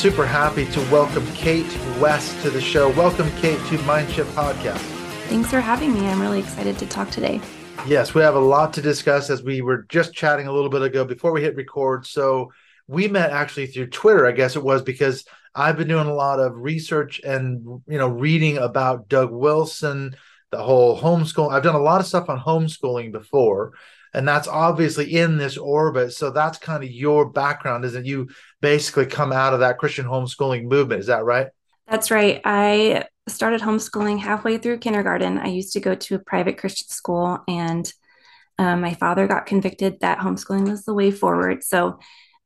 Super happy to welcome Cait West to the show. Welcome, Cait, to Mindshift Podcast. Thanks for having me. I'm really excited to talk today. Yes, we have a lot to discuss as we were just chatting a little bit ago before we hit record. So we met actually through Twitter, I guess it was because I've been doing a lot of research and you know reading about Doug Wilson, the whole homeschool. I've done a lot of stuff on homeschooling before and that's obviously in this orbit. So that's kind of your background is that you basically come out of that christian homeschooling movement. Is that right? That's right. I started homeschooling halfway through kindergarten. I used to go to a private christian school and um, my father got convicted. That homeschooling was the way forward. So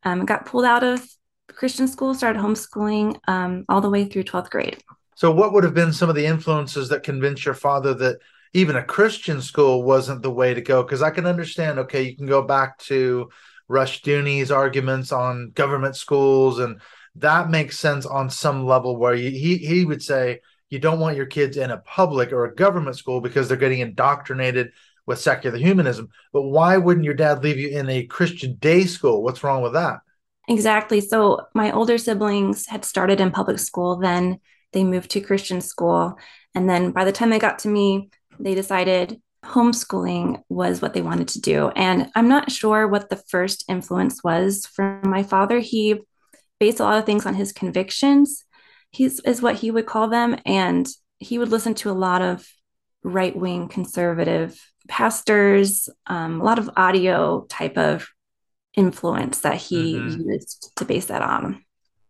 um, got pulled out of christian school started homeschooling um, all the way through 12th grade. So what would have been some of the influences that convinced your father that even a Christian school wasn't the way to go because I can understand. Okay, you can go back to Rushdoony's arguments on government schools, and that makes sense on some level. Where you, he he would say you don't want your kids in a public or a government school because they're getting indoctrinated with secular humanism. But why wouldn't your dad leave you in a Christian day school? What's wrong with that? Exactly. So my older siblings had started in public school, then they moved to Christian school. And then by the time they got to me, they decided homeschooling was what they wanted to do. And I'm not sure what the first influence was from my father. He based a lot of things on his convictions, he's is what he would call them. And he would listen to a lot of right wing conservative pastors, um, a lot of audio type of influence that he mm-hmm. used to base that on.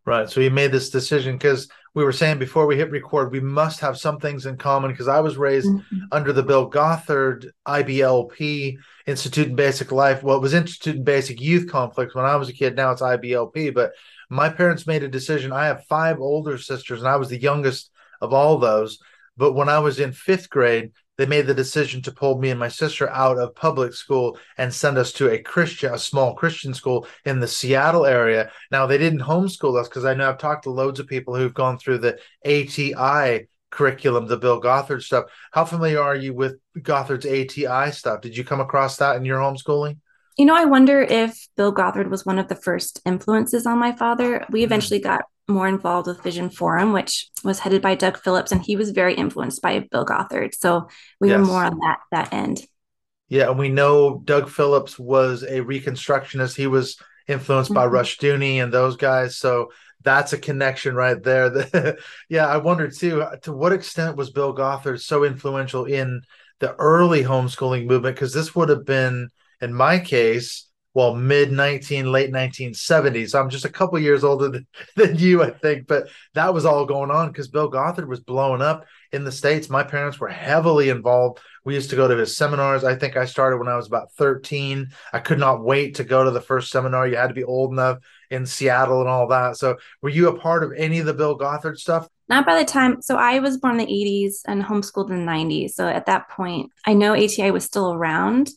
Right. So he made this decision because we were saying before we hit record, we must have some things in common because I was raised mm-hmm. under the Bill Gothard IBLP, Institute in Basic Life. Well, it was Institute in Basic Youth Conflicts when I was a kid. Now it's IBLP. But my parents made a decision. I have five older sisters, and I was the youngest of all those. But when I was in fifth grade, they made the decision to pull me and my sister out of public school and send us to a Christian, a small Christian school in the Seattle area. Now they didn't homeschool us because I know I've talked to loads of people who've gone through the ATI curriculum, the Bill Gothard stuff. How familiar are you with Gothard's ATI stuff? Did you come across that in your homeschooling? You know, I wonder if Bill Gothard was one of the first influences on my father. We hmm. eventually got more involved with Vision Forum, which was headed by Doug Phillips, and he was very influenced by Bill Gothard. So we yes. were more on that that end. Yeah, and we know Doug Phillips was a Reconstructionist. He was influenced mm-hmm. by Rushdoony and those guys. So that's a connection right there. yeah, I wonder too to what extent was Bill Gothard so influential in the early homeschooling movement? Because this would have been, in my case, well mid 19 late 1970s so i'm just a couple years older than, than you i think but that was all going on because bill gothard was blowing up in the states. My parents were heavily involved. We used to go to his seminars. I think i started when i was about 13 i could not wait to go to the first seminar. You had to be old enough in seattle and all that. So were you a part of any of the bill gothard stuff? Not by the time so i was born in the 80s and homeschooled in the 90s so at that point i know ati was still around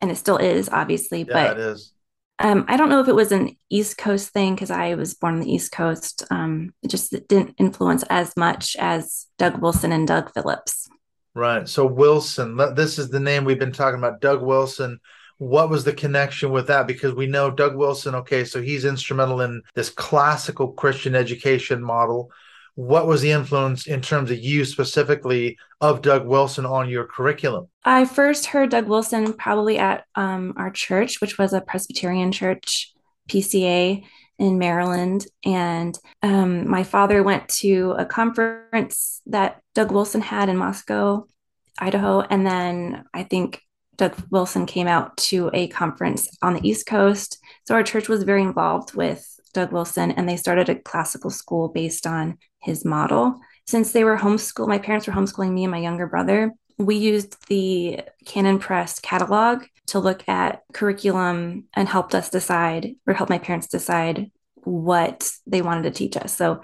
and it still is obviously yeah, but it is um, I don't know if it was an East Coast thing because I was born on the East Coast. Um, it just didn't influence as much as Doug Wilson and Doug Phillips. Right. So Wilson, this is the name we've been talking about. Doug Wilson. What was the connection with that? Because we know Doug Wilson. Okay, so he's instrumental in this classical Christian education model what was the influence in terms of you specifically of Doug Wilson on your curriculum? I first heard Doug Wilson probably at um, our church, which was a Presbyterian church, PCA in Maryland. And um, my father went to a conference that Doug Wilson had in Moscow, Idaho. And then I think Doug Wilson came out to a conference on the East Coast. So our church was very involved with Doug Wilson, and they started a classical school based on his model. since they were homeschool, my parents were homeschooling me and my younger brother. We used the Canon Press catalog to look at curriculum and helped us decide, or help my parents decide what they wanted to teach us. So,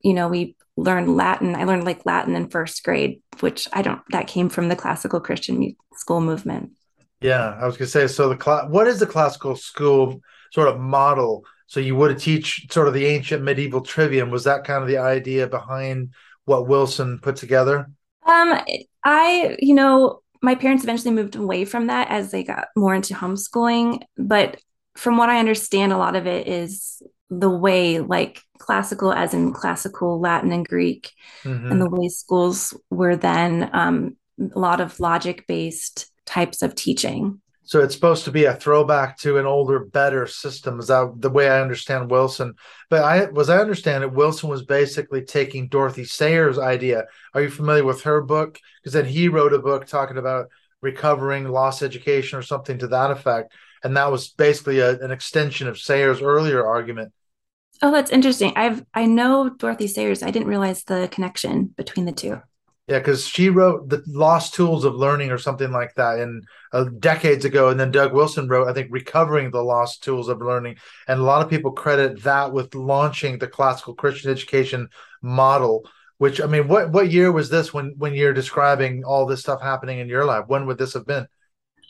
you know, we learned Latin. I learned like Latin in first grade, which I don't, that came from the classical Christian school movement. Yeah, I was gonna say. So the what is the classical school sort of model? So you would teach sort of the ancient medieval trivium. Was that kind of the idea behind what Wilson put together? Um, I, you know, my parents eventually moved away from that as they got more into homeschooling. But from what I understand, a lot of it is the way, like classical, as in classical Latin and Greek, mm-hmm. and the way schools were then um, a lot of logic based types of teaching. So it's supposed to be a throwback to an older, better system. Is that the way I understand Wilson? But I was I understand it. Wilson was basically taking Dorothy Sayers' idea. Are you familiar with her book? Because then he wrote a book talking about recovering lost education or something to that effect, and that was basically a, an extension of Sayers' earlier argument. Oh, that's interesting. I've I know Dorothy Sayers. I didn't realize the connection between the two. Yeah, because she wrote the Lost Tools of Learning or something like that in uh, decades ago, and then Doug Wilson wrote, I think, Recovering the Lost Tools of Learning, and a lot of people credit that with launching the classical Christian education model. Which I mean, what what year was this when when you're describing all this stuff happening in your life? When would this have been?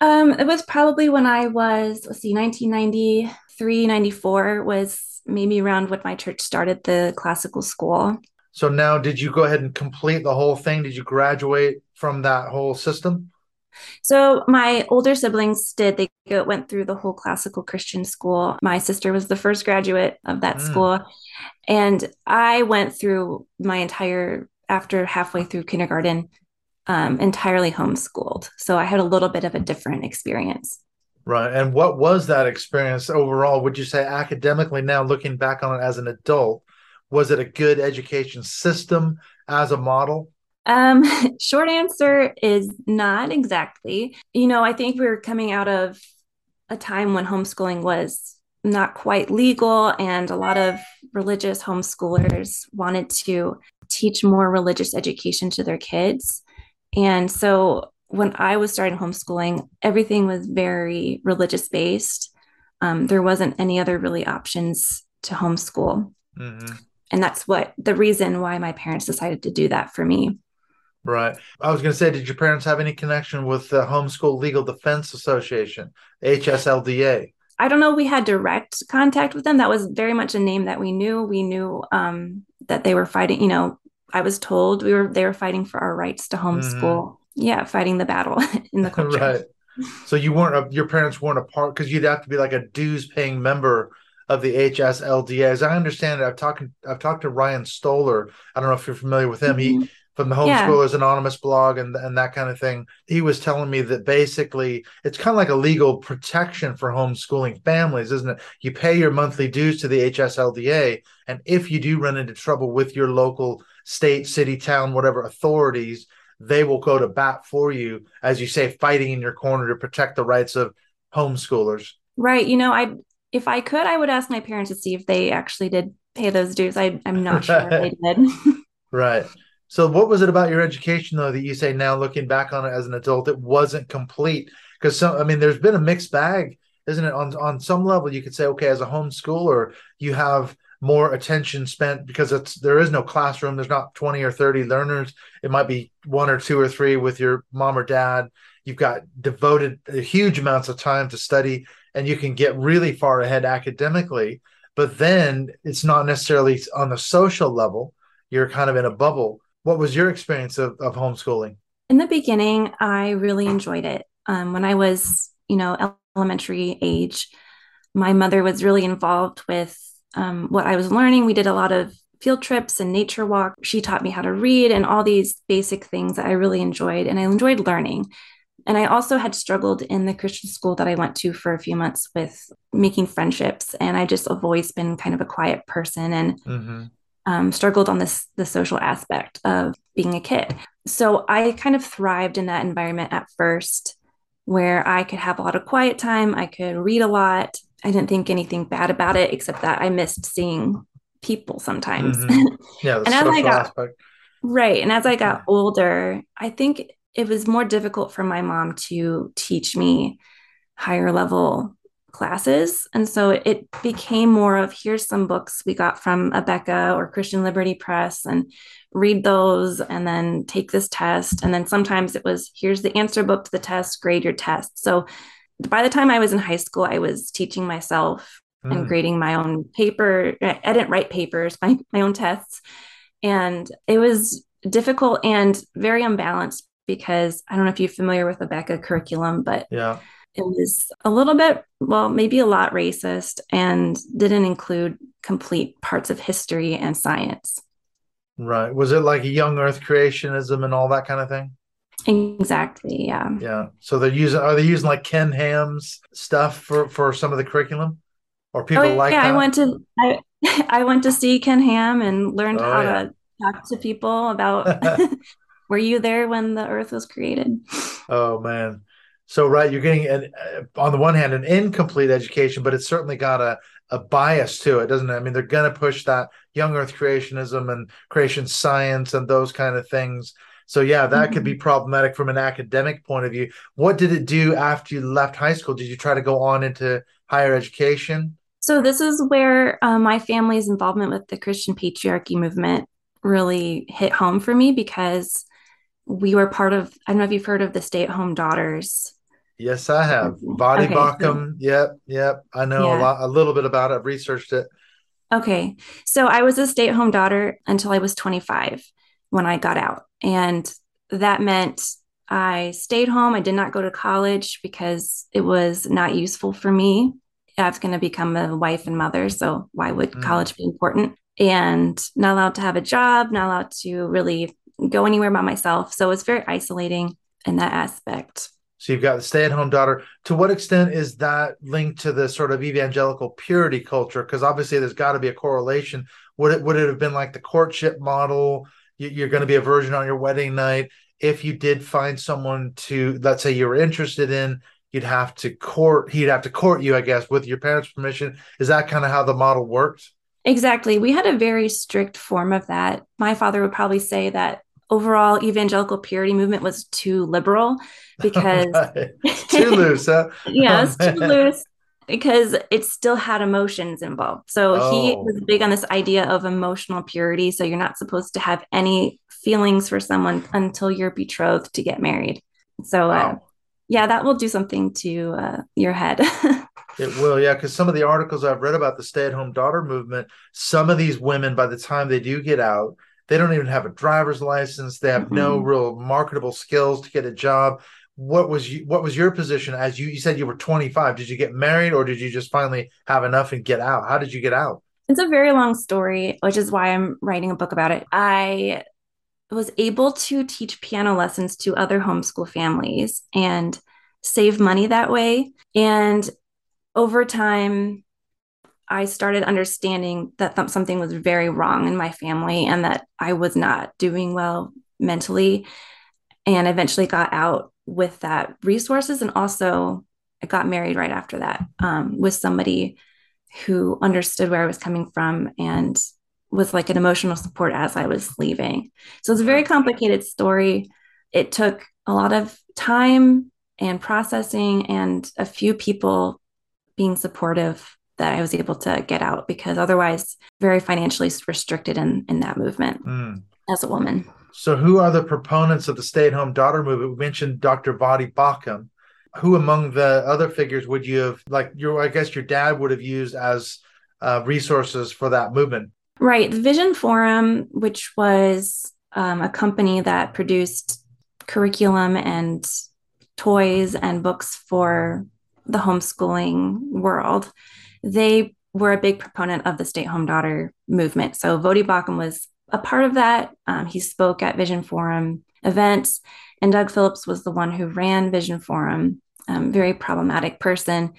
Um, it was probably when I was let's see, 1993, 94 was maybe around when my church started the classical school. So now, did you go ahead and complete the whole thing? Did you graduate from that whole system? So my older siblings did. They went through the whole classical Christian school. My sister was the first graduate of that mm. school, and I went through my entire after halfway through kindergarten, um, entirely homeschooled. So I had a little bit of a different experience. Right. And what was that experience overall? Would you say academically now, looking back on it as an adult? Was it a good education system as a model? Um, short answer is not exactly. You know, I think we were coming out of a time when homeschooling was not quite legal, and a lot of religious homeschoolers wanted to teach more religious education to their kids. And so when I was starting homeschooling, everything was very religious based. Um, there wasn't any other really options to homeschool. Mm-hmm and that's what the reason why my parents decided to do that for me. Right. I was going to say did your parents have any connection with the homeschool legal defense association hslda i don't know we had direct contact with them. That was very much a name that we knew. We knew um, that they were fighting you know i was told we were they were fighting for our rights to homeschool. Mm-hmm. yeah fighting the battle in the culture. Right. So you weren't a, your parents weren't a part because you'd have to be like a dues paying member of the HSLDA. As I understand it, I've talked I've talked to Ryan Stollar. I don't know if you're familiar with him. Mm-hmm. He from the Homeschoolers yeah. Anonymous blog and and that kind of thing. He was telling me that basically it's kind of like a legal protection for homeschooling families, isn't it? You pay your monthly dues to the HSLDA, and if you do run into trouble with your local state, city, town, whatever authorities, they will go to bat for you, as you say, fighting in your corner to protect the rights of homeschoolers. Right. You know, I if I could, I would ask my parents to see if they actually did pay those dues. I, I'm not sure they did. right. So, what was it about your education, though, that you say now, looking back on it as an adult, it wasn't complete? Because some, I mean, there's been a mixed bag, isn't it? On on some level, you could say, okay, as a homeschooler, you have more attention spent because it's there is no classroom. There's not 20 or 30 learners. It might be one or two or three with your mom or dad. You've got devoted huge amounts of time to study and you can get really far ahead academically but then it's not necessarily on the social level. You're kind of in a bubble. What was your experience of, of homeschooling? In the beginning i really enjoyed it. Um, when i was you know elementary age my mother was really involved with um, what i was learning. We did a lot of field trips and nature walk. She taught me how to read and all these basic things that i really enjoyed and i enjoyed learning and I also had struggled in the Christian school that I went to for a few months with making friendships. And I just have always been kind of a quiet person and mm-hmm. um, struggled on this the social aspect of being a kid. So I kind of thrived in that environment at first, where I could have a lot of quiet time. I could read a lot. I didn't think anything bad about it, except that I missed seeing people sometimes. Mm-hmm. Yeah, and as I got, aspect Right. And as I got older, I think it was more difficult for my mom to teach me higher level classes. And so it became more of here's some books we got from Abeka or Christian Liberty Press and read those and then take this test. And then sometimes it was here's the answer book to the test, grade your test. So by the time I was in high school, I was teaching myself mm. and grading my own paper. I didn't write papers, my, my own tests. And it was difficult and very unbalanced because I don't know if you're familiar with the Abeka curriculum, but yeah it was a little bit, well, maybe a lot racist and didn't include complete parts of history and science. Right. Was it like young earth creationism and all that kind of thing? Exactly. Yeah. Yeah. So they're using are they using like Ken Ham's stuff for for some of the curriculum? Or people oh, like yeah, that? I went to I I went to see Ken Ham and learned oh, how yeah. to talk to people about were you there when the earth was created? Oh man. So right, you're getting an uh, on the one hand an incomplete education, but it's certainly got a a bias to it, doesn't it? I mean, they're going to push that young Earth creationism and creation science and those kind of things. So yeah, that mm-hmm. could be mm-hmm. problematic from an academic point of view. What did it do after you left high school? Did you try to go on into higher education? So this is where uh, my family's involvement with the Christian patriarchy movement really hit home for me because we were part of. I don't know if you've heard of the stay-at-home daughters Yes, I have. Voddie okay. So, yep, yep. I know yeah. a lot, a little bit about it. I've researched it. Okay. So I was a stay at home daughter until I was 25 when I got out. And that meant I stayed home. I did not go to college because it was not useful for me. I was going to become a wife and mother. So why would mm. college be important? And not allowed to have a job, not allowed to really go anywhere by myself. So it was very isolating in that aspect. So you've got the stay-at-home daughter. To what extent is that linked to the sort of evangelical purity culture? Because obviously there's got to be a correlation. Would it would it have been like the courtship model? You're going to be a virgin on your wedding night. If you did find someone to, let's say you were interested in, you'd have to court. He'd have to court you, I guess, with your parents' permission. Is that kind of how the model worked? Exactly. We had a very strict form of that. My father would probably say that overall evangelical purity movement was too liberal because too loose huh? yeah it's too loose because it still had emotions involved so oh. he was big on this idea of emotional purity so you're not supposed to have any feelings for someone until you're betrothed to get married so uh, wow. uh, yeah that will do something to uh, your head It will, yeah, because some of the articles I've read about the stay-at-home daughter movement, some of these women, by the time they do get out, they don't even have a driver's license. They have mm-hmm. no real marketable skills to get a job. What was you, what was your position as you you said you were 25? Did you get married or did you just finally have enough and get out? How did you get out? It's a very long story, which is why I'm writing a book about it. I was able to teach piano lessons to other homeschool families and save money that way. And over time, I started understanding that th- something was very wrong in my family and that I was not doing well mentally. And eventually got out with that resources. And also, I got married right after that um, with somebody who understood where I was coming from and was like an emotional support as I was leaving. So it's a very complicated story. It took a lot of time and processing and a few people being supportive that I was able to get out because otherwise very financially restricted in in that movement mm. as a woman. So who are the proponents of the stay-at-home daughter movement? We mentioned Dr. Voddie Baucham. Who among the other figures would you have like your I guess your dad would have used as uh, resources for that movement? Right. The Vision Forum, which was um, a company that produced curriculum and toys and books for the homeschooling world, they were a big proponent of the stay home daughter movement. So Voddie Baucham was a part of that. Um, he spoke at Vision Forum events, and Doug Phillips was the one who ran Vision Forum, um, very problematic person.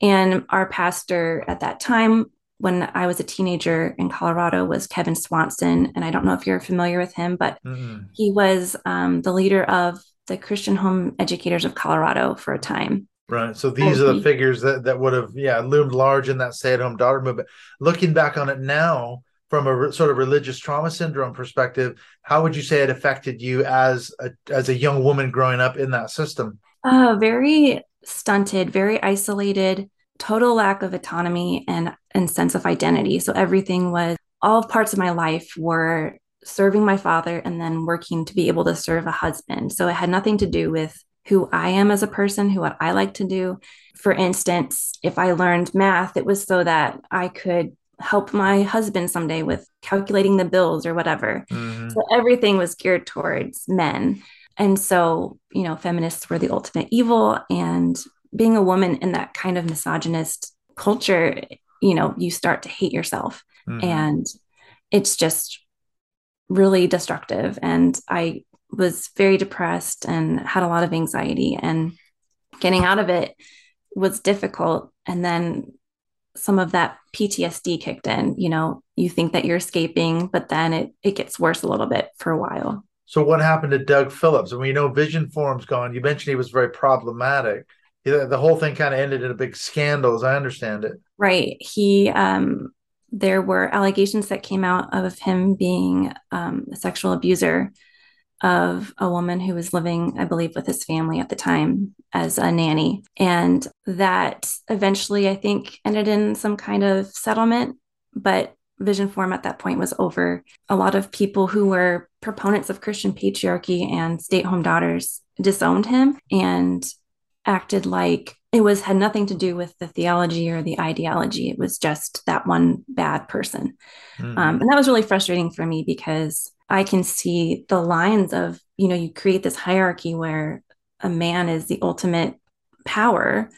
And our pastor at that time, when I was a teenager in Colorado, was Kevin Swanson. And I don't know if you're familiar with him, but mm-hmm. he was um, the leader of the Christian Home Educators of Colorado for a time. Right. So these are the figures that, that would have, yeah, loomed large in that stay at home daughter movement. Looking back on it now, from a re- sort of religious trauma syndrome perspective, how would you say it affected you as a as a young woman growing up in that system? Uh, very stunted, very isolated, total lack of autonomy and and sense of identity. So everything was all parts of my life were serving my father and then working to be able to serve a husband. So it had nothing to do with who I am as a person, who what I like to do. For instance, if I learned math, it was so that I could help my husband someday with calculating the bills or whatever. Mm-hmm. So everything was geared towards men. And so, you know, feminists were the ultimate evil. And being a woman in that kind of misogynist culture, you know, you start to hate yourself. Mm-hmm. And it's just really destructive. And I was very depressed and had a lot of anxiety. And getting out of it was difficult. And then some of that PTSD kicked in. You know, you think that you're escaping, but then it it gets worse a little bit for a while. So what happened to Doug Phillips? And we know Vision Forum's gone. You mentioned he was very problematic. The whole thing kind of ended in a big scandal, as I understand it. Right. He um there were allegations that came out of him being um, a sexual abuser of a woman who was living, I believe, with his family at the time as a nanny. And that eventually, I think, ended in some kind of settlement. But Vision Forum at that point was over. A lot of people who were proponents of Christian patriarchy and stay at home daughters disowned him and acted like it was had nothing to do with the theology or the ideology. It was just that one bad person. Mm. Um, and that was really frustrating for me because I can see the lines of, you know, you create this hierarchy where a man is the ultimate power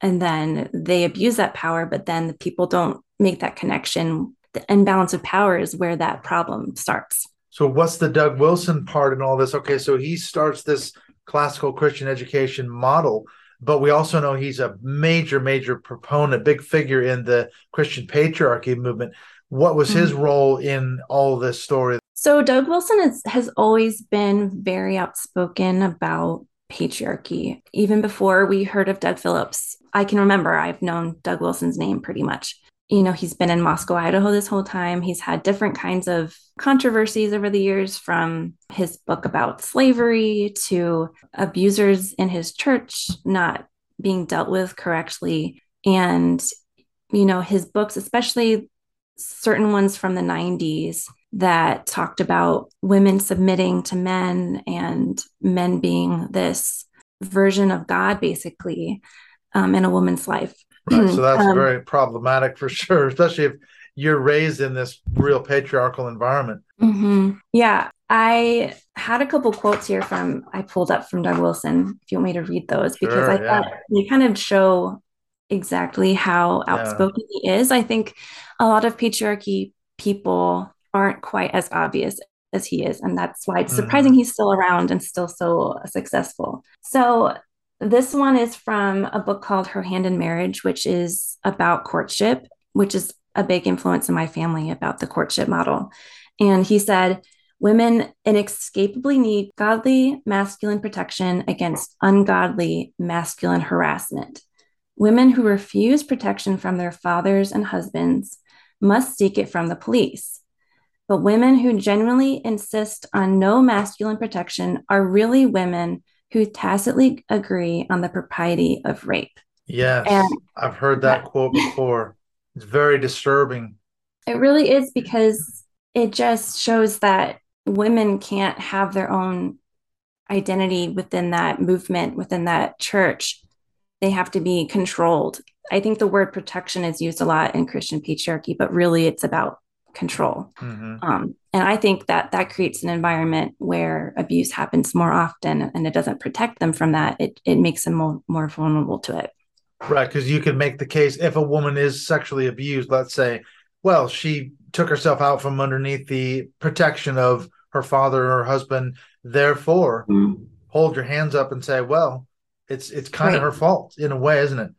and then they abuse that power, but then the people don't make that connection. The imbalance of power is where that problem starts. So, what's the Doug Wilson part in all this? Okay, so he starts this classical Christian education model, but we also know he's a major, major proponent, big figure in the Christian patriarchy movement. What was his mm-hmm. role in all this story? So Doug Wilson is, has always been very outspoken about patriarchy. Even before we heard of Doug Phillips, I can remember I've known Doug Wilson's name pretty much. You know, he's been in Moscow, Idaho this whole time. He's had different kinds of controversies over the years from his book about slavery to abusers in his church not being dealt with correctly. And, you know, his books, especially certain ones from the 90s, that talked about women submitting to men and men being this version of God, basically, um, in a woman's life. Right, so that's um, very problematic for sure, especially if you're raised in this real patriarchal environment. Mm-hmm. Yeah. I had a couple quotes here from I pulled up from Doug Wilson. If you want me to read those, because I yeah. thought they kind of show exactly how outspoken yeah. he is. I think a lot of patriarchy people aren't quite as obvious as he is. And that's why it's surprising mm-hmm. he's still around and still so successful. So, this one is from a book called Her Hand in Marriage, which is about courtship, which is a big influence in my family about the courtship model. And he said, Women inescapably need godly masculine protection against ungodly masculine harassment. Women who refuse protection from their fathers and husbands must seek it from the police. But women who genuinely insist on no masculine protection are really women who tacitly agree on the propriety of rape. Yes, and I've heard that quote before. It's very disturbing. It really is because it just shows that women can't have their own identity within that movement, within that church. They have to be controlled. I think the word protection is used a lot in Christian patriarchy, but really it's about control. Mm-hmm. Um, and I think that that creates an environment where abuse happens more often and it doesn't protect them from that. It, it makes them more, more vulnerable to it. Right. Because you can make the case if a woman is sexually abused, let's say, well, she took herself out from underneath the protection of her father or her husband. Therefore, mm-hmm. hold your hands up and say, well, it's it's kind right. of her fault in a way, isn't it?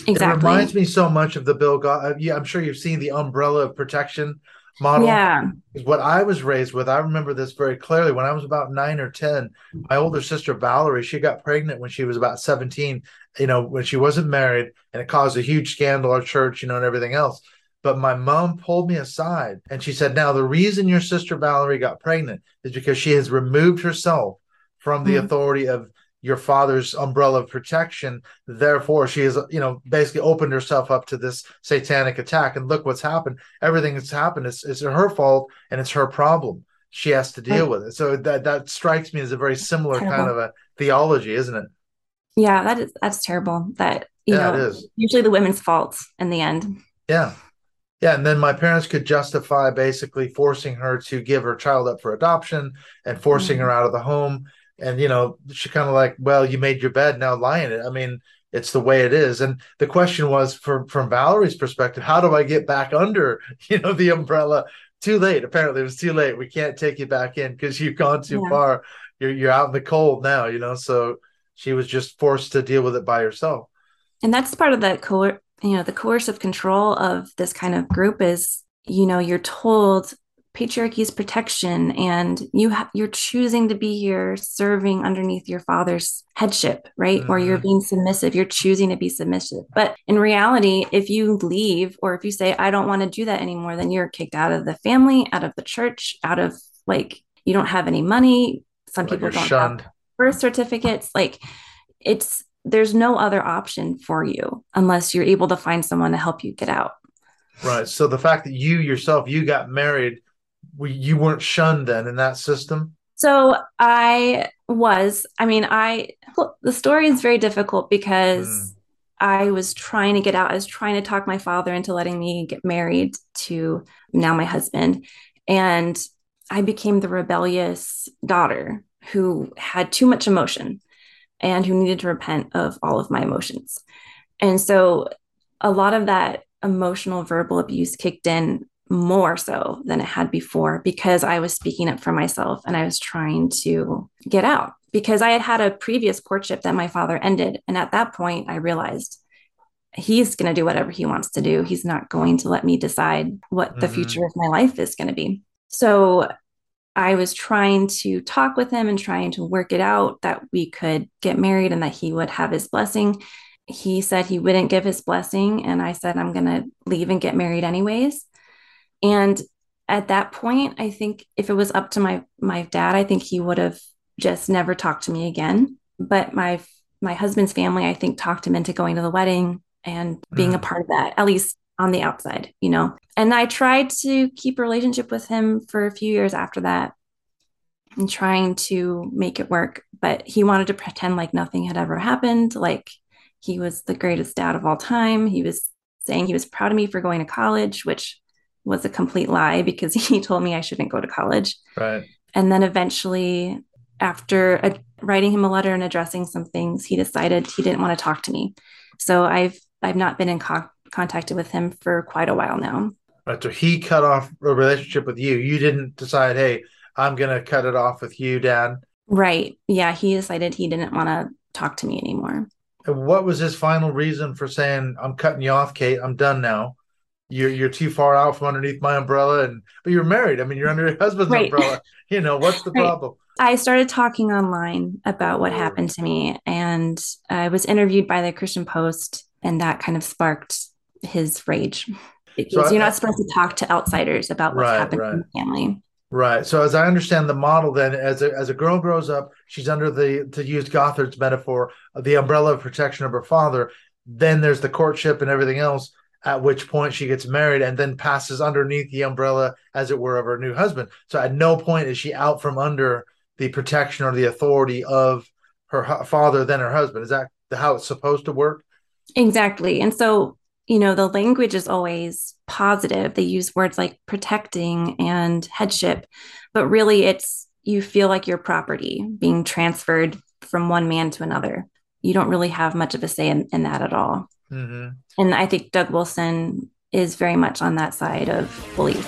Exactly. It reminds me so much of the Bill. Go- uh, yeah, I'm sure you've seen the umbrella of protection model. Yeah. Is what I was raised with. I remember this very clearly. When I was about nine or 10, my older sister Valerie, she got pregnant when she was about 17, you know, when she wasn't married, and it caused a huge scandal at church, you know, and everything else. But my mom pulled me aside and she said, Now, the reason your sister Valerie got pregnant is because she has removed herself from the mm-hmm. authority of your father's umbrella of protection. Therefore, she has, you know, basically opened herself up to this satanic attack. And look what's happened. Everything that's happened is, is her fault and it's her problem. She has to deal with it. So that that strikes me as a very similar kind of a theology, isn't it? Yeah, that is that's terrible. That you yeah, know, it is. usually the women's fault in the end. Yeah. Yeah, and then my parents could justify basically forcing her to give her child up for adoption and forcing mm-hmm. her out of the home and you know she kind of like well you made your bed now lie in it. I mean it's the way it is. And the question was from from valerie's perspective how do i get back under you know the umbrella? Too late. Apparently it was too late. We can't take you back in because you've gone too yeah. far. You're, you're out in the cold now you know? So she was just forced to deal with it by herself. And that's part of the co- you know the coercive control of this kind of group is you know you're told patriarchy's protection and you ha- you're choosing to be here serving underneath your father's headship right mm-hmm. or you're mm-hmm. being submissive you're choosing to be submissive but in reality if you leave or if you say i don't want to do that anymore then you're kicked out of the family out of the church out of like you don't have any money some like people don't shunned. have birth certificates like it's there's no other option for you unless you're able to find someone to help you get out right so the fact that you yourself you got married you weren't shunned then in that system so i was i mean i the story is very difficult because mm. i was trying to get out i was trying to talk my father into letting me get married to now my husband and i became the rebellious daughter who had too much emotion and who needed to repent of all of my emotions and so a lot of that emotional verbal abuse kicked in more so than it had before because I was speaking up for myself and I was trying to get out because I had had a previous courtship that my father ended. And at that point, I realized he's going to do whatever he wants to do. He's not going to let me decide what mm-hmm. the future of my life is going to be. So I was trying to talk with him and trying to work it out that we could get married and that he would have his blessing. He said he wouldn't give his blessing. And I said, I'm going to leave and get married anyways. And at that point, I think if it was up to my my dad, I think he would have just never talked to me again. But my my husband's family, I think, talked him into going to the wedding and being mm. a part of that, at least on the outside, you know. And I tried to keep a relationship with him for a few years after that and trying to make it work. But he wanted to pretend like nothing had ever happened, like he was the greatest dad of all time. He was saying he was proud of me for going to college, which was a complete lie because he told me I shouldn't go to college. Right. And then eventually, after a, writing him a letter and addressing some things, he decided he didn't want to talk to me. So I've I've not been in co- contact with him for quite a while now. Right. So he cut off a relationship with you. You didn't decide, hey, I'm gonna cut it off with you, Dad. Right. Yeah. He decided he didn't want to talk to me anymore. And what was his final reason for saying, I'm cutting you off, Cait? I'm done now you're you're too far out from underneath my umbrella and but you're married i mean you're under your husband's right. umbrella you know what's the right. problem i started talking online about what happened to me and i was interviewed by the christian post and that kind of sparked his rage because so you're I, not supposed to talk to outsiders about what's right, happened right. in the family Right. So as I understand the model, then as a, as a girl grows up, she's under the to use Gothard's metaphor, the umbrella of protection of her father. Then there's the courtship and everything else at which point she gets married and then passes underneath the umbrella, as it were, of her new husband. So at no point is she out from under the protection or the authority of her father than her husband. Is that how it's supposed to work? Exactly. And so, you know, the language is always positive. They use words like protecting and headship, but really it's you feel like your property being transferred from one man to another. You don't really have much of a say in, in that at all. Mm-hmm. And I think Doug Wilson is very much on that side of belief.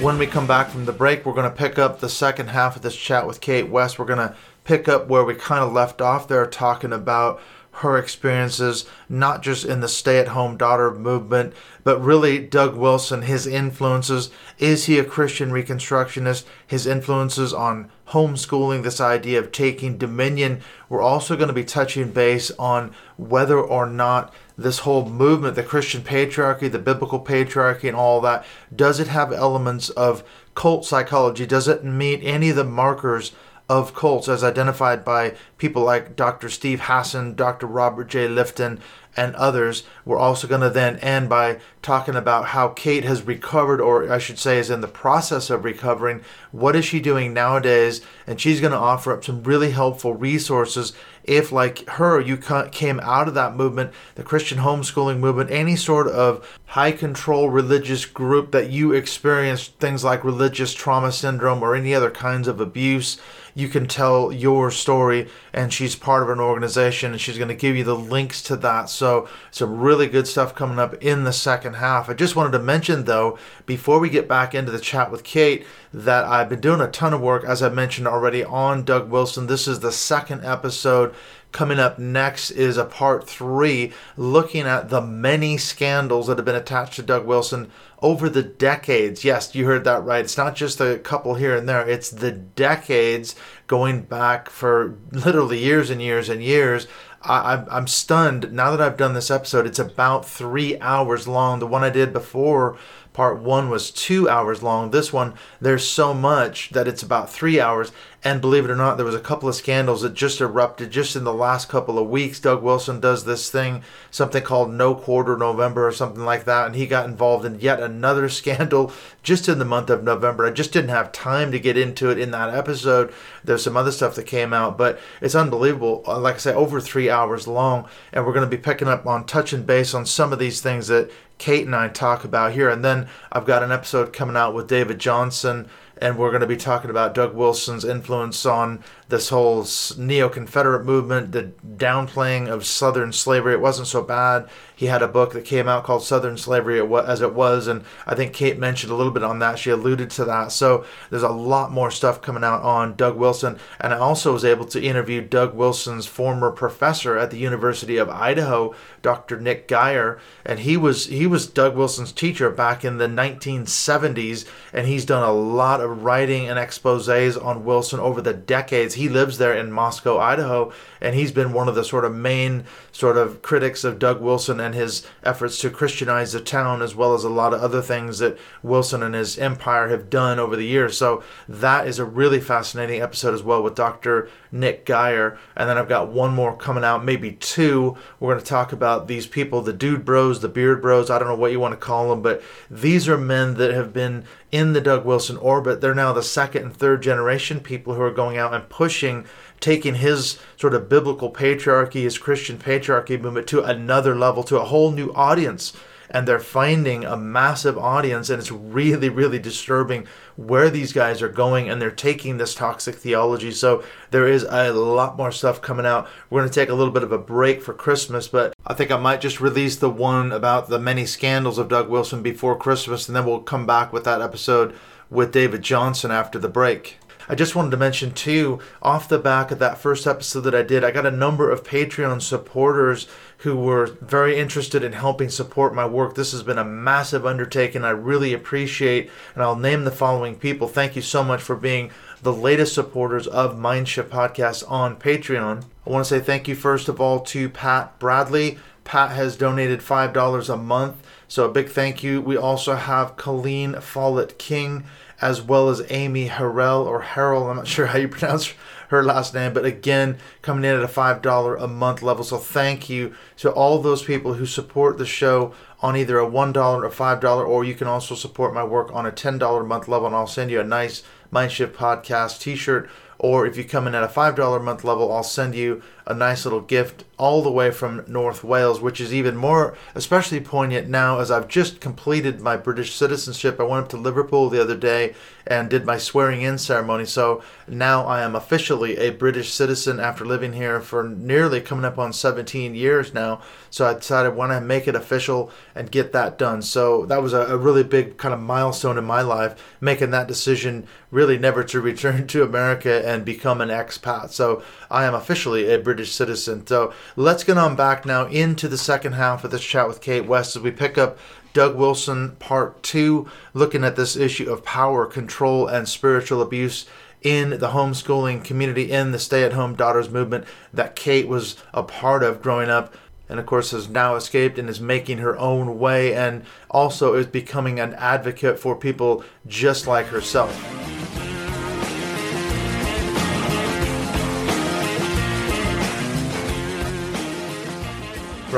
When we come back from the break, we're going to pick up the second half of this chat with Cait West. We're going to pick up where we kind of left off there, talking about her experiences, not just in the stay at home daughter movement, but really Doug Wilson, his influences. Is he a Christian Reconstructionist? His influences on homeschooling, this idea of taking dominion. We're also going to be touching base on whether or not this whole movement, the Christian patriarchy, the biblical patriarchy, and all that, does it have elements of cult psychology? Does it meet any of the markers of cults as identified by people like Dr. Steve Hassan, Dr. Robert J. Lifton, and others. We're also going to then end by talking about how Cait has recovered, or I should say, is in the process of recovering. What is she doing nowadays? And she's going to offer up some really helpful resources if, like her, you came out of that movement, the Christian homeschooling movement, any sort of high control religious group that you experienced things like religious trauma syndrome or any other kinds of abuse you can tell your story and she's part of an organization and she's going to give you the links to that so some really good stuff coming up in the second half i just wanted to mention though before we get back into the chat with cait that i've been doing a ton of work as i mentioned already on doug wilson this is the second episode Coming up next is a part three looking at the many scandals that have been attached to Doug Wilson over the decades. Yes, you heard that right. It's not just a couple here and there, it's the decades going back for literally years and years and years. I, I'm stunned now that I've done this episode. It's about three hours long. The one I did before Part one was two hours long. This one, there's so much that it's about three hours. And believe it or not, there was a couple of scandals that just erupted just in the last couple of weeks. Doug Wilson does this thing, something called No Quarter November or something like that, and he got involved in yet another scandal just in the month of November. I just didn't have time to get into it in that episode. There's some other stuff that came out, but it's unbelievable. Uh, like I say, over three hours long, and we're going to be picking up on touching base on some of these things that Cait and I talk about here. And then I've got an episode coming out with David Johnson and we're going to be talking about Doug Wilson's influence on this whole neo Confederate movement, the downplaying of Southern slavery. It wasn't so bad. He had a book that came out called Southern Slavery as it was, and I think Cait mentioned a little bit on that. She alluded to that. So there's a lot more stuff coming out on Doug Wilson. And I also was able to interview Doug Wilson's former professor at the University of Idaho, Dr. Nick Gier, and he was he was Doug Wilson's teacher back in the 1970s, and he's done a lot of writing and exposés on Wilson over the decades he lives there in Moscow, Idaho, and he's been one of the sort of main sort of critics of Doug Wilson and his efforts to Christianize the town, as well as a lot of other things that Wilson and his empire have done over the years. So that is a really fascinating episode as well with Dr. Nick Gier. And then I've got one more coming out, maybe two. We're going to talk about these people, the dude bros, the beard bros. I don't know what you want to call them, but these are men that have been in the Doug Wilson orbit. They're now the second and third generation people who are going out and pushing taking his sort of biblical patriarchy, his Christian patriarchy movement to another level, to a whole new audience. And they're finding a massive audience, and it's really, really disturbing where these guys are going, and they're taking this toxic theology. So there is a lot more stuff coming out. We're going to take a little bit of a break for Christmas, but I think I might just release the one about the many scandals of Doug Wilson before Christmas, and then we'll come back with that episode with David Johnson after the break. I just wanted to mention too, off the back of that first episode that I did, I got a number of Patreon supporters who were very interested in helping support my work. This has been a massive undertaking. I really appreciate, and I'll name the following people. Thank you so much for being the latest supporters of Mindshift Podcast on Patreon. I want to say thank you first of all to Pat Bradley. Pat has donated $5 a month, so a big thank you. We also have Colleen Follett King as well as Amy Harrell or Harrell. I'm not sure how you pronounce her last name, but again, coming in at a $5 a month level. So thank you to all those people who support the show on either a $1 or $5, or you can also support my work on a $10 a month level, and I'll send you a nice Mindshift Podcast t shirt. Or if you come in at a $5 a month level, I'll send you a nice little gift all the way from North Wales, which is even more, especially poignant now as I've just completed my British citizenship. I went up to Liverpool the other day and did my swearing in ceremony. So now I am officially a British citizen after living here for nearly coming up on 17 years now. So I decided when I make it official and get that done. So that was a, a really big kind of milestone in my life, making that decision really never to return to America and become an expat. So I am officially a British British citizen. So let's get on back now into the second half of this chat with Cait West as we pick up Doug Wilson part two, looking at this issue of power, control, and spiritual abuse in the homeschooling community, in the stay at home daughters movement that Cait was a part of growing up and of course has now escaped and is making her own way and also is becoming an advocate for people just like herself.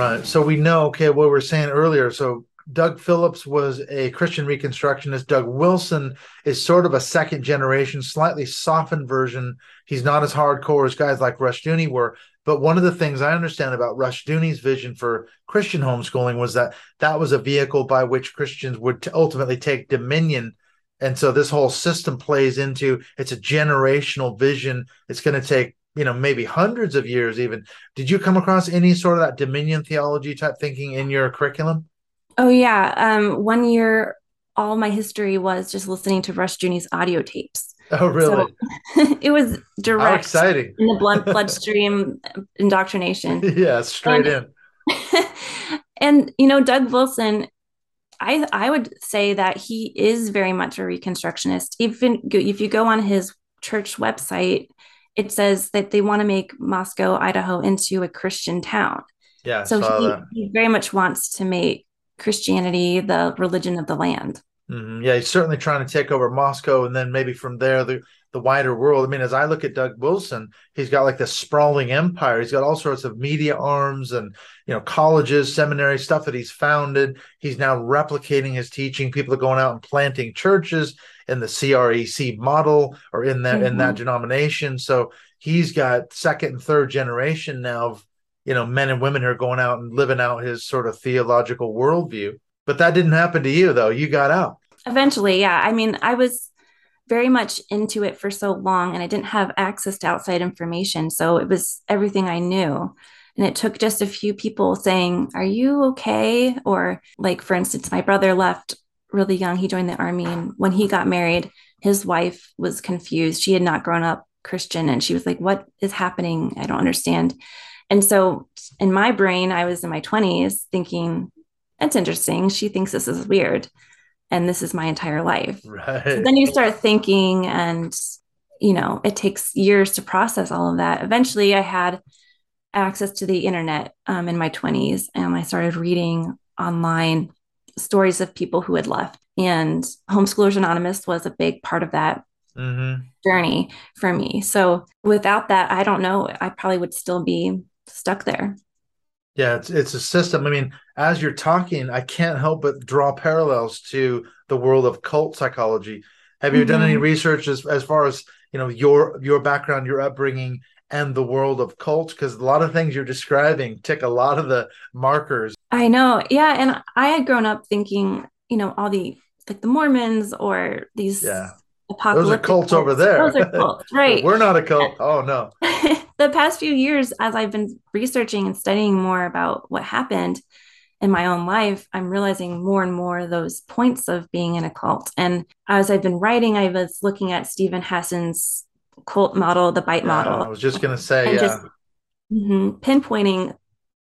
Right. So we know, okay, what we were saying earlier. So Doug Phillips was a Christian Reconstructionist. Doug Wilson is sort of a second generation, slightly softened version. He's not as hardcore as guys like Rushdoony were, but one of the things I understand about Rushdoony's vision for Christian homeschooling was that that was a vehicle by which Christians would t- ultimately take dominion. And so this whole system plays into it's a generational vision. It's going to take, you know, maybe hundreds of years even. Did you come across any sort of that dominion theology type thinking in your curriculum? Oh yeah. Um, one year all my history was just listening to Rushdoony's audio tapes. Oh, really? So, it was direct. How exciting! In the blood bloodstream indoctrination. yeah, straight and, in. and you know, Doug Wilson, I I would say that he is very much a Reconstructionist. Even if you go on his church website, it says that they want to make Moscow, Idaho, into a Christian town. Yeah. So he, he very much wants to make Christianity the religion of the land. Mm-hmm. Yeah, he's certainly trying to take over Moscow, and then maybe from there the the wider world. I mean, as I look at Doug Wilson, he's got like this sprawling empire. He's got all sorts of media arms and you know colleges, seminary stuff that he's founded. He's now replicating his teaching. People are going out and planting churches in the CREC model or in that mm-hmm. in that mm-hmm. denomination. So he's got second and third generation now of you know men and women who are going out and living out his sort of theological worldview. But that didn't happen to you though. You got out. Eventually, yeah. I mean, I was very much into it for so long and I didn't have access to outside information. So it was everything I knew. And it took just a few people saying, Are you okay? Or, like, for instance, my brother left really young. He joined the army. And when he got married, his wife was confused. She had not grown up Christian. And she was like, What is happening? I don't understand. And so in my brain, I was in my 20s thinking, That's interesting. She thinks this is weird and this is my entire life. Right. So then you start thinking, and you know, it takes years to process all of that. Eventually, I had access to the internet um, in my 20s, and I started reading online stories of people who had left. And Homeschoolers Anonymous was a big part of that mm-hmm. journey for me. So without that, I don't know, I probably would still be stuck there. Yeah, it's it's a system. I mean, as you're talking, I can't help but draw parallels to the world of cult psychology. Have you mm-hmm. done any mm-hmm. research as, as far as you know your your background, your upbringing, and the world of cults? Because a lot of things you're describing tick a lot of the markers. I know, yeah, and I had grown up thinking, you know, all the like the Mormons or these yeah. Those are cults, cults, over there. Those are cults, right? We're not a cult. Oh no. the past few years, as I've been researching and studying more about what happened in my own life, I'm realizing more and more those points of being in a cult. And as I've been writing, I was looking at Steven Hassan's cult model, the bite model. I was just going to say, yeah. Just, mm-hmm, pinpointing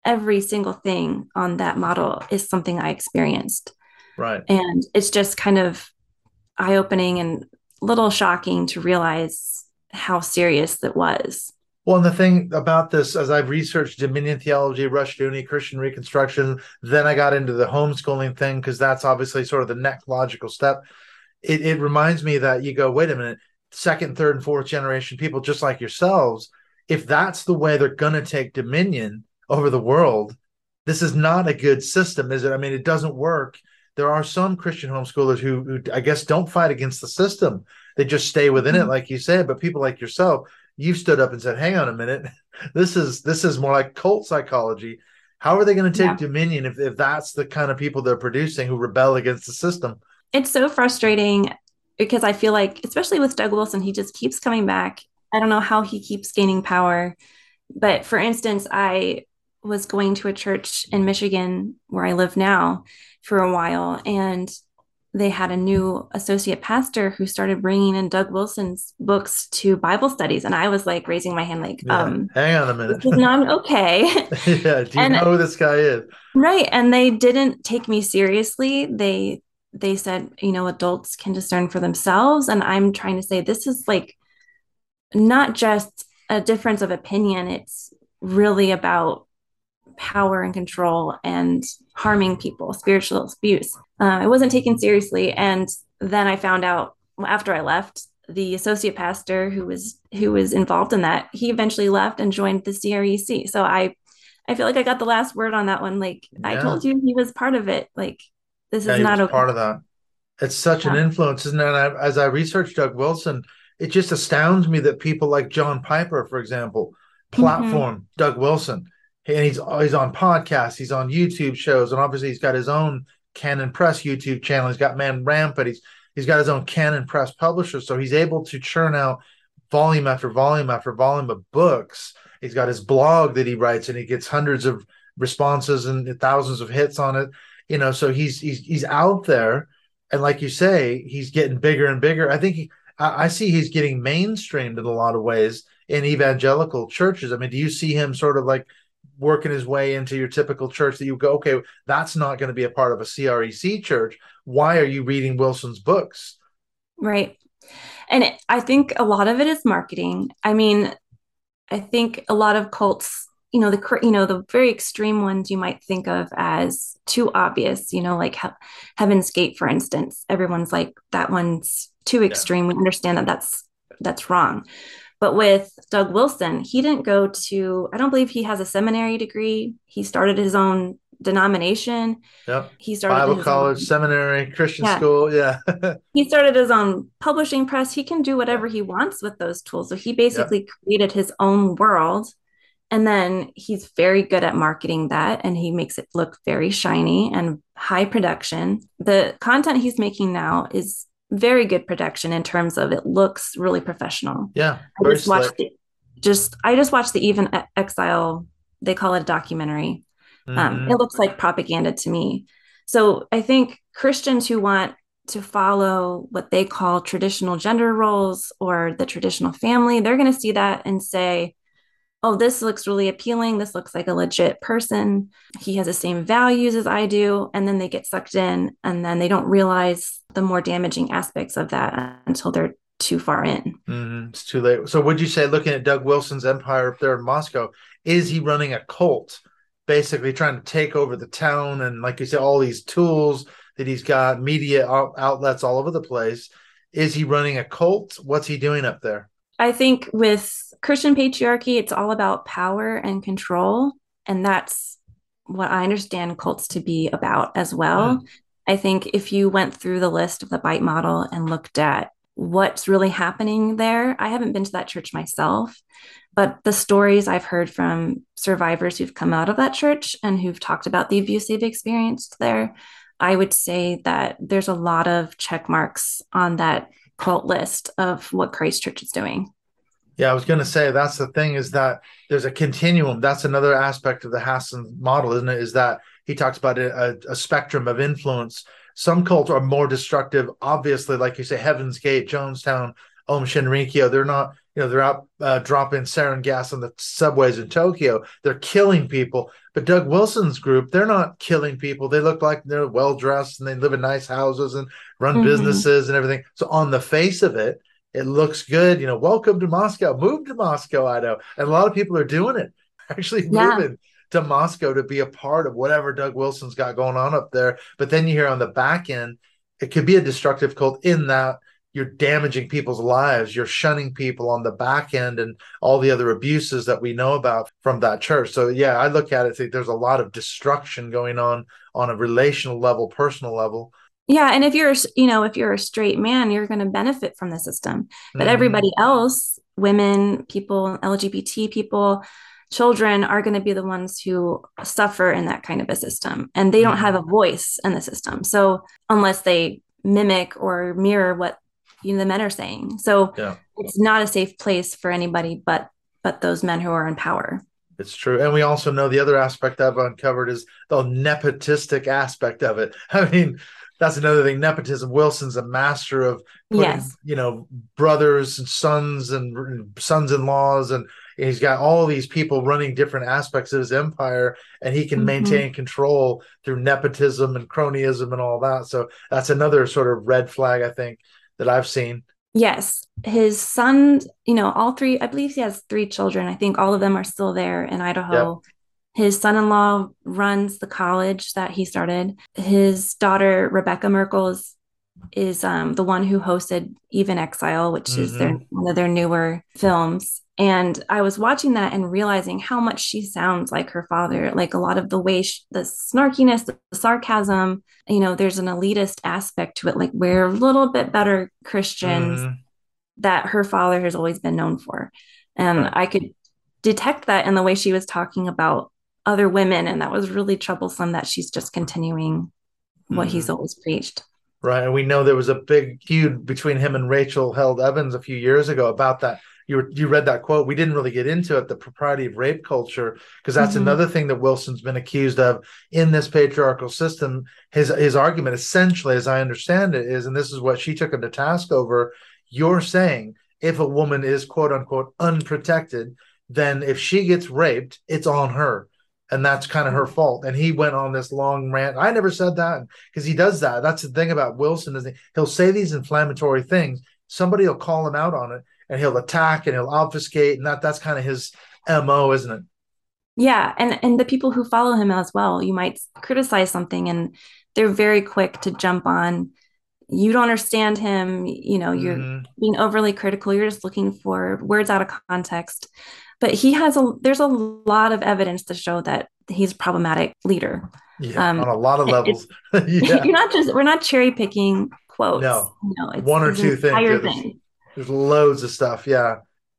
every single thing on that model is something I experienced. Right. And it's just kind of eye opening and little shocking to realize how serious it was. Well, and the thing about this, as I've researched Dominion theology, Rushdoony, Christian Reconstruction, then I got into the homeschooling thing because that's obviously sort of the next logical step. It, it reminds me that you go, wait a minute, second, third, and fourth generation people just like yourselves, if that's the way they're going to take dominion over the world, this is not a good system, is it? I mean, it doesn't work. There are some Christian homeschoolers who, who I guess, don't fight against the system. They just stay within mm-hmm. it, like you said. But people like yourself, you've stood up and said, "Hang on a minute, this is this is more like cult psychology." How are they going to take yeah. dominion if, if that's the kind of people they're producing who rebel against the system? It's so frustrating because I feel like, especially with Doug Wilson, he just keeps coming back. I don't know how he keeps gaining power. But for instance, I was going to a church in Michigan where I live now for a while. And they had a new associate pastor who started bringing in Doug Wilson's books to Bible studies, and I was like raising my hand, like, Yeah. um, Hang on a minute. is not okay. yeah. Do you And- know who this guy is? Right. And they didn't take me seriously. They they said, you know, adults can discern for themselves. And I'm trying to say this is like not just a difference of opinion, it's really about power and control and harming people, spiritual abuse. Uh, I wasn't taken seriously. And then I found out after I left, the associate pastor who was who was involved in that, he eventually left and joined the CREC. So I I feel like I got the last word on that one. Like I told you, he was part of it. Like this Yeah, is not a okay. part of that. It's such an influence, isn't it? And I, as I researched Doug Wilson, it just astounds me that people like John Piper, for example, Mm-hmm. platform Doug Wilson, and he's he's on podcasts, he's on YouTube shows, and obviously he's got his own Canon Press YouTube channel. He's got Man Rampant. He's he's got his own Canon Press publisher, so he's able to churn out volume after volume after volume of books. He's got his blog that he writes, and he gets hundreds of responses and thousands of hits on it. You know, so he's he's he's out there, and like you say, he's getting bigger and bigger. I think he, I, I see he's getting mainstreamed in a lot of ways in evangelical churches. I mean, do you see him sort of like working his way into your typical church that you go, okay, that's not going to be a part of a CREC church. Why are you reading Wilson's books? Right. And it, I think a lot of it is marketing. I mean, I think a lot of cults, you know, the you know the very extreme ones you might think of as too obvious. You know, like he- Heaven's Gate, for instance. Everyone's like that one's too extreme. We understand that that's that's wrong. But with Doug Wilson, he didn't go to. I don't believe he has a seminary degree. He started his own denomination. Yep. He started Bible college, own- seminary, Christian Yeah. school. Yeah. he started his own publishing press. He can do whatever he wants with those tools. So he basically created his own world. And then he's very good at marketing that and he makes it look very shiny and high production. The content he's making now is very good production in terms of it looks really professional. yeah. I just watched slick. the, just I just watched the Eve in Exile, they call it a documentary. Um, Mhm. it looks like propaganda to me. So I think Christians who want to follow what they call traditional gender roles or the traditional family, they're going to see that and say, oh, this looks really appealing. This looks like a legit person. He has the same values as I do. And then they get sucked in and then they don't realize the more damaging aspects of that until they're too far in. Mhm. It's too late. So, would you say, looking at Doug Wilson's empire up there in Moscow, is he running a cult, basically trying to take over the town? And, like you said, all these tools that he's got, media outlets all over the place. Is he running a cult? What's he doing up there? I think with Christian patriarchy, it's all about power and control. And that's what I understand cults to be about as well. Hmm. I think if you went through the list of the bite model and looked at what's really happening there, I haven't been to that church myself, but the stories I've heard from survivors who've come out of that church and who've talked about the abuse they've experienced there, I would say that there's a lot of check marks on that cult list of what Christ Church is doing. Yeah, I was going to say that's the thing is that there's a continuum. That's another aspect of the Hassan model, isn't it? Is that he talks about a, a, spectrum of influence. Some cults are more destructive, obviously, like you say, Heaven's Gate, Jonestown, Aum Shinrikyo. They're not, you know, they're out uh, dropping sarin gas on the subways in Tokyo. They're killing people. But Doug Wilson's group, they're not killing people. They look like they're well dressed and they live in nice houses and run Mhm. businesses and everything. So on the face of it, it looks good. You know, welcome to Moscow. Move to Moscow, I know. And a lot of people are doing it, actually Yeah. moving to Moscow to be a part of whatever Doug Wilson's got going on up there. But then you hear on the back end, it could be a destructive cult in that you're damaging people's lives, you're shunning people on the back end and all the other abuses that we know about from that church. So yeah, I look at it, think there's a lot of destruction going on on a relational level, personal level. Yeah, and if you're, you know, if you're a straight man, you're going to benefit from the system. But Mhm. everybody else, women, people, LGBT people, children are going to be the ones who suffer in that kind of a system and they don't have a voice in the system. So unless they mimic or mirror what you know the men are saying. So Yeah. it's not a safe place for anybody but but those men who are in power. It's true. And we also know the other aspect I've uncovered is the nepotistic aspect of it. I mean, that's another thing. Nepotism. Wilson's a master of putting, Yes. you know, brothers and sons and sons-in-laws, and he's got all these people running different aspects of his empire, and he can Mhm. maintain control through nepotism and cronyism and all that. So that's another sort of red flag, I think, that I've seen. Yes, his son, you know, all three, I believe he has three children. I think all of them are still there in Idaho. His son-in-law runs the college that he started. His daughter, Rebecca Merkle, is, is um, the one who hosted Eve in Exile, which is their one of their newer films. And I was watching that and realizing how much she sounds like her father, like a lot of the way, sh the snarkiness, the sarcasm, you know, there's an elitist aspect to it. Like we're a little bit better Christians Mhm. that her father has always been known for. And I could detect that in the way she was talking about other women. And that was really troublesome that she's just continuing what he's Mhm. always preached. Right. And we know there was a big feud between him and Rachel Held Evans a few years ago about that. You were, you read that quote. We didn't really get into it, the propriety of rape culture, because that's Mhm. another thing that Wilson's been accused of in this patriarchal system. His his argument, essentially, as I understand it, is, and this is what she took him to task over. You're saying if a woman is quote unquote unprotected, then if she gets raped, it's on her. And that's kind of her fault. And he went on this long rant. I never said that because he does that. That's the thing about Wilson is he'll say these inflammatory things. Somebody will call him out on it, and he'll attack and he'll obfuscate, and that that's kind of his mo, isn't it? Yeah, and and the people who follow him as well, you might criticize something and they're very quick to jump on. You don't understand him, you know, you're Mhm. being overly critical, you're just looking for words out of context. But he has a there's a lot of evidence to show that he's a problematic leader. yeah, Um, on a lot of levels. yeah, You're not just we're not cherry picking quotes. No. it's, One or two things, yeah, there's- thing. there's loads of stuff. Yeah,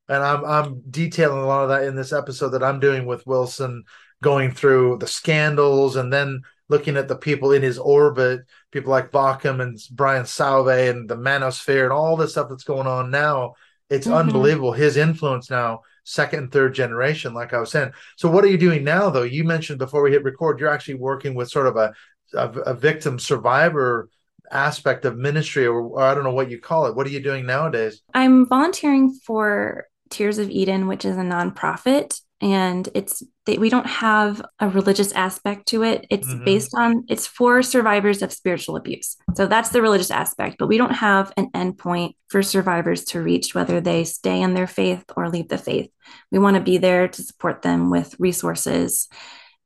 and I'm I'm detailing a lot of that in this episode that I'm doing with Wilson, going through the scandals and then looking at the people in his orbit, people like Baucham and Brian Sauvé and the Manosphere and all this stuff that's going on now. It's Mhm. unbelievable. His influence now, second and third generation, like I was saying. So, what are you doing now, though? You mentioned before we hit record, you're actually working with sort of a a, a victim survivor aspect of ministry, or, or I don't know what you call it. What are you doing nowadays? I'm volunteering for Tears of Eden, which is a nonprofit, and it's they, we don't have a religious aspect to it. It's Mhm. based on it's for survivors of spiritual abuse. So that's the religious aspect, but we don't have an endpoint for survivors to reach whether they stay in their faith or leave the faith. We want to be there to support them with resources.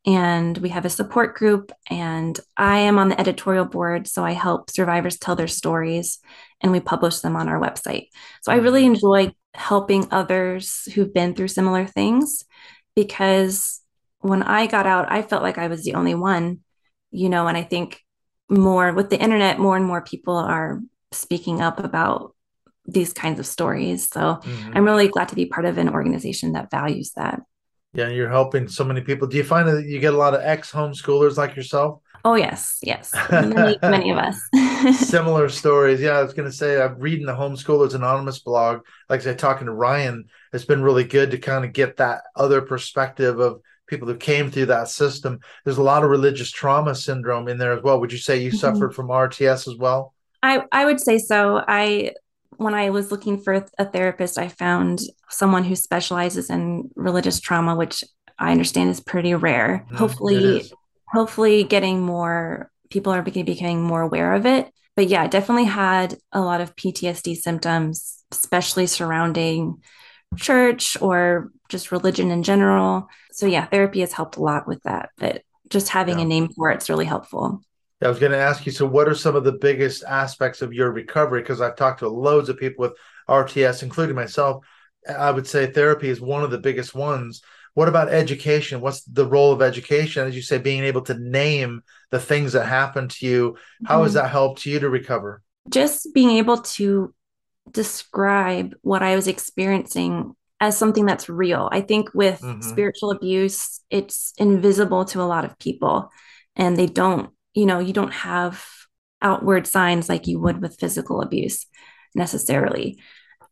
And we have a support group, and I am on the editorial board. So I help survivors tell their stories and we publish them on our website. So I really enjoy helping others who've been through similar things because when I got out, I felt like I was the only one, you know, and I think more with the internet, more and more people are speaking up about these kinds of stories. So Mhm. I'm really glad to be part of an organization that values that. Yeah, you're helping so many people. Do you find that you get a lot of ex homeschoolers like yourself? Oh, yes, yes. Many, many of us. Similar stories. Yeah, I was going to say, I'm reading the Homeschoolers Anonymous blog. Like I said, talking to Ryan, it's been really good to kind of get that other perspective of people who came through that system. There's a lot of religious trauma syndrome in there as well. Would you say you Mhm. suffered from RTS as well? I, I would say so. I when I was looking for a therapist, I found someone who specializes in religious trauma, which I understand is pretty rare. Mhm, Hopefully. Hopefully getting more people are becoming more aware of it. But yeah, definitely had a lot of PTSD symptoms, especially surrounding church or just religion in general. So yeah, therapy has helped a lot with that. But just having Yeah. a name for it's really helpful. I was going to ask you, so what are some of the biggest aspects of your recovery? Because I've talked to loads of people with RTS, including myself. I would say therapy is one of the biggest ones. What about education? What's the role of education? As you say, being able to name the things that happened to you. How has Mhm. that helped you to recover? just being able to describe what I was experiencing as something that's real. I think with Mhm. spiritual abuse, it's invisible to a lot of people, and they don't, you know, you don't have outward signs like you would with physical abuse necessarily.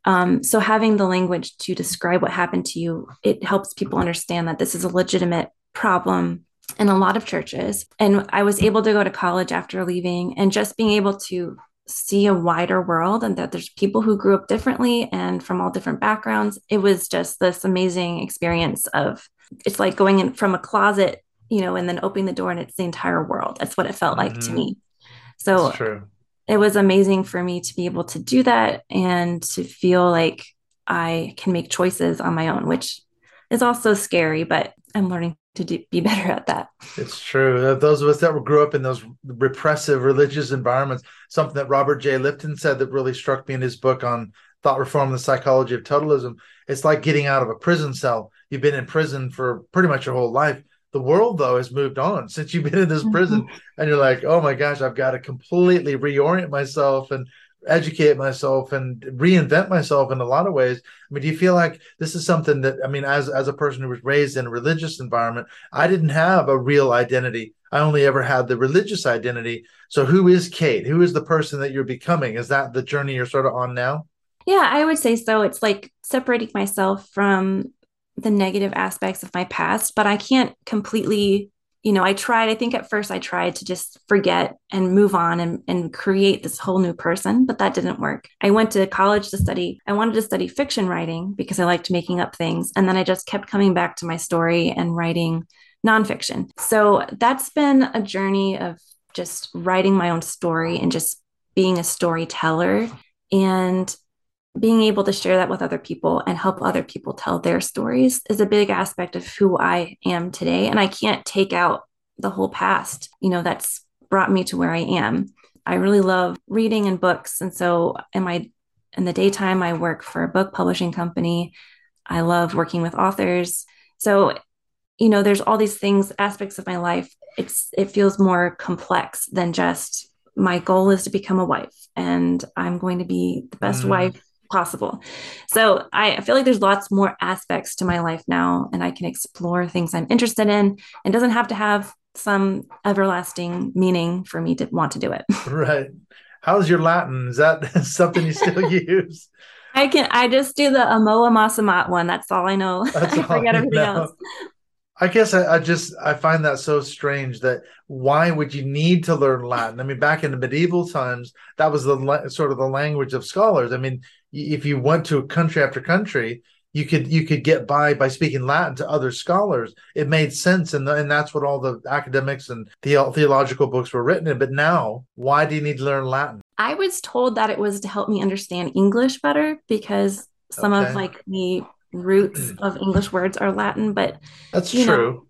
Um, so having the language to describe what happened to you, it helps people understand that this is a legitimate problem in a lot of churches. And I was able to go to college after leaving and just being able to see a wider world and that there's people who grew up differently and from all different backgrounds. It was just this amazing experience of it's like going in from a closet, you know, and then opening the door and it's the entire world. That's what it felt mm-hmm. like to mm-hmm. me. So it was amazing for me to be able to do that and to feel like I can make choices on my own, which is also scary, but I'm learning to do, be better at that. It's true. Uh, those of us that grew up in those repressive religious environments, something that Robert J. Lifton said that really struck me in his book on thought reform and the psychology of totalism. It's like getting out of a prison cell. You've been in prison for pretty much your whole life. The world, though, has moved on since you've been in this prison, and you're like, oh my gosh, I've got to completely reorient myself and educate myself and reinvent myself in a lot of ways. I mean, do you feel like this is something that I mean, as as a person who was raised in a religious environment, I didn't have a real identity. I only ever had the religious identity. So who is Cait? Who is the person that you're becoming? Is that the journey you're sort of on now? Yeah, I would say so. It's like separating myself from the negative aspects of my past, but I can't completely you know, I tried, I think at first I tried to just forget and move on and, and create this whole new person, but that didn't work. I went to college to study, I wanted to study fiction writing because I liked making up things. And then I just kept coming back to my story and writing nonfiction. So that's been a journey of just writing my own story and just being a storyteller. And being able to share that with other people and help other people tell their stories is a big aspect of who I am today. And I can't take out the whole past, you know, that's brought me to where I am. I really love reading and books. And so in my in the daytime, I work for a book publishing company. I love working with authors. So, you know, there's all these things, aspects of my life. It's it feels more complex than just my goal is to become a wife and I'm going to be the best mm. wife possible. So I feel like there's lots more aspects to my life now, and I can explore things I'm interested in and doesn't have to have some everlasting meaning for me to want to do it. Right. How's your Latin? Is that something you still use? I can I just do the Amo Amas Amat one. That's all I know. That's I forget everything know. else. I guess I, I, just I find that so strange that why would you need to learn Latin? I mean, back in the medieval times, that was the sort of the language of scholars. I mean, if you went to country after country, you could you could get by by speaking Latin to other scholars. It made sense, and and that's what all the academics and the theological books were written in. But now, why do you need to learn Latin? I was told that it was to help me understand English better because some okay. of like the roots of English words are Latin, but that's true. Know,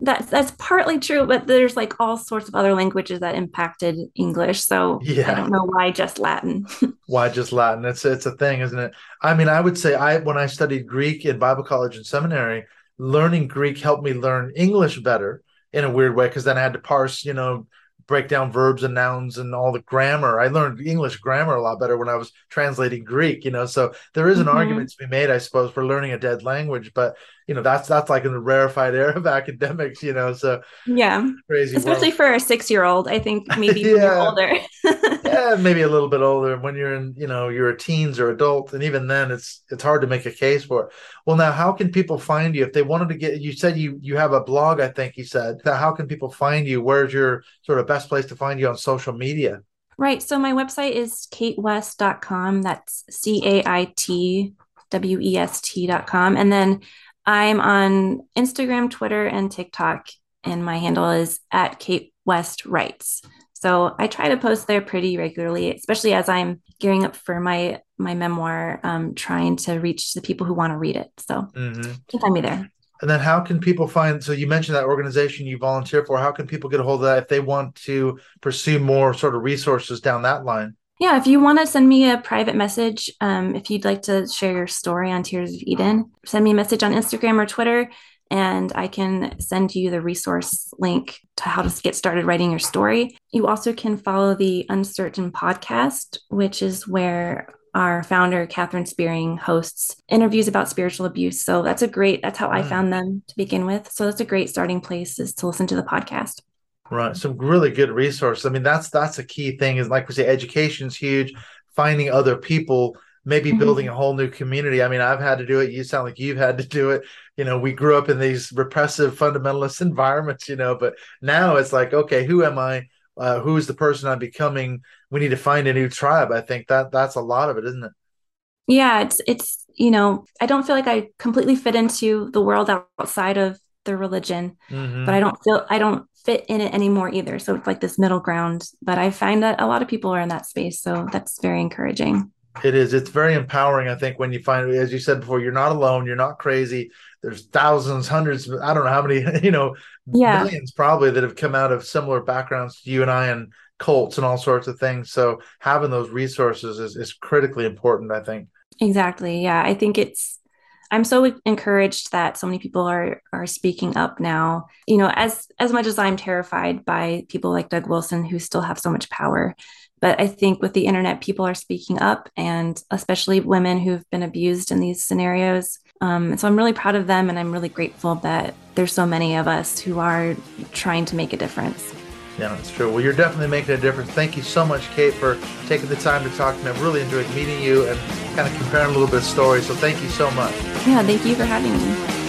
that's that's partly true, but there's like all sorts of other languages that impacted English. So yeah. I don't know why just Latin. why just Latin? It's it's a thing, isn't it? I mean, I would say I when I studied Greek in Bible college and seminary, learning Greek helped me learn English better in a weird way because then I had to parse, you know, break down verbs and nouns and all the grammar. I learned English grammar a lot better when I was translating Greek, you know. So there is an mm-hmm. argument to be made, I suppose, for learning a dead language, but you know, that's that's like in the rarefied air of academics, you know. So yeah, crazy. Especially world. for a six year old, I think maybe yeah. older. yeah, maybe a little bit older. When you're in, you know, you're a teens or adult, and even then it's it's hard to make a case for it. Well, now how can people find you if they wanted to get you said you you have a blog, I think you said. Now how can people find you? Where's your sort of best place to find you on social media? Right. So my website is caitwest.com. That's C A I T W E S T.com. And then I'm on Instagram, Twitter, and TikTok, and my handle is at Cait West Writes. So I try to post there pretty regularly, especially as I'm gearing up for my my memoir, um, trying to reach the people who want to read it. So mm-hmm. you can find me there. And then how can people find so you mentioned that organization you volunteer for. How can people get a hold of that if they want to pursue more sort of resources down that line? Yeah, if you want to send me a private message, um, if you'd like to share your story on Tears of Eden, send me a message on Instagram or Twitter, and I can send you the resource link to how to get started writing your story. You also can follow the Uncertain podcast, which is where our founder, Catherine Spearing, hosts interviews about spiritual abuse. So that's a great, that's how I mm. found them to begin with. So that's a great starting place is to listen to the podcast. Right. Some really good resources. I mean, that's that's a key thing is like we say, education is huge. Finding other people maybe mm-hmm. building a whole new community. I mean, I've had to do it. You sound like you've had to do it. You know, we grew up in these repressive fundamentalist environments, you know, but now it's like, okay, who am I? Uh, who's the person I'm becoming? We need to find a new tribe. I think that that's a lot of it, isn't it? Yeah, it's it's you know, I don't feel like I completely fit into the world outside of the religion, mm-hmm. but I don't feel I don't fit in it anymore either. So it's like this middle ground. But I find that a lot of people are in that space. So that's very encouraging. It is. It's very empowering, I think, when you find, as you said before, you're not alone. You're not crazy. There's thousands, hundreds, I don't know how many, you know, yeah. millions probably that have come out of similar backgrounds to you and I and cults and all sorts of things. So having those resources is, is critically important, I think. Exactly. Yeah. I think it's I'm so encouraged that so many people are are speaking up now. You know, as as much as I'm terrified by people like Doug Wilson who still have so much power, but I think with the internet, people are speaking up, and especially women who've been abused in these scenarios. Um, and so I'm really proud of them, and I'm really grateful that there's so many of us who are trying to make a difference. Yeah, that's true. Well, you're definitely making a difference. Thank you so much, Cait, for taking the time to talk to me. I've really enjoyed meeting you and kind of comparing a little bit of stories. So thank you so much. Yeah, thank you for having me.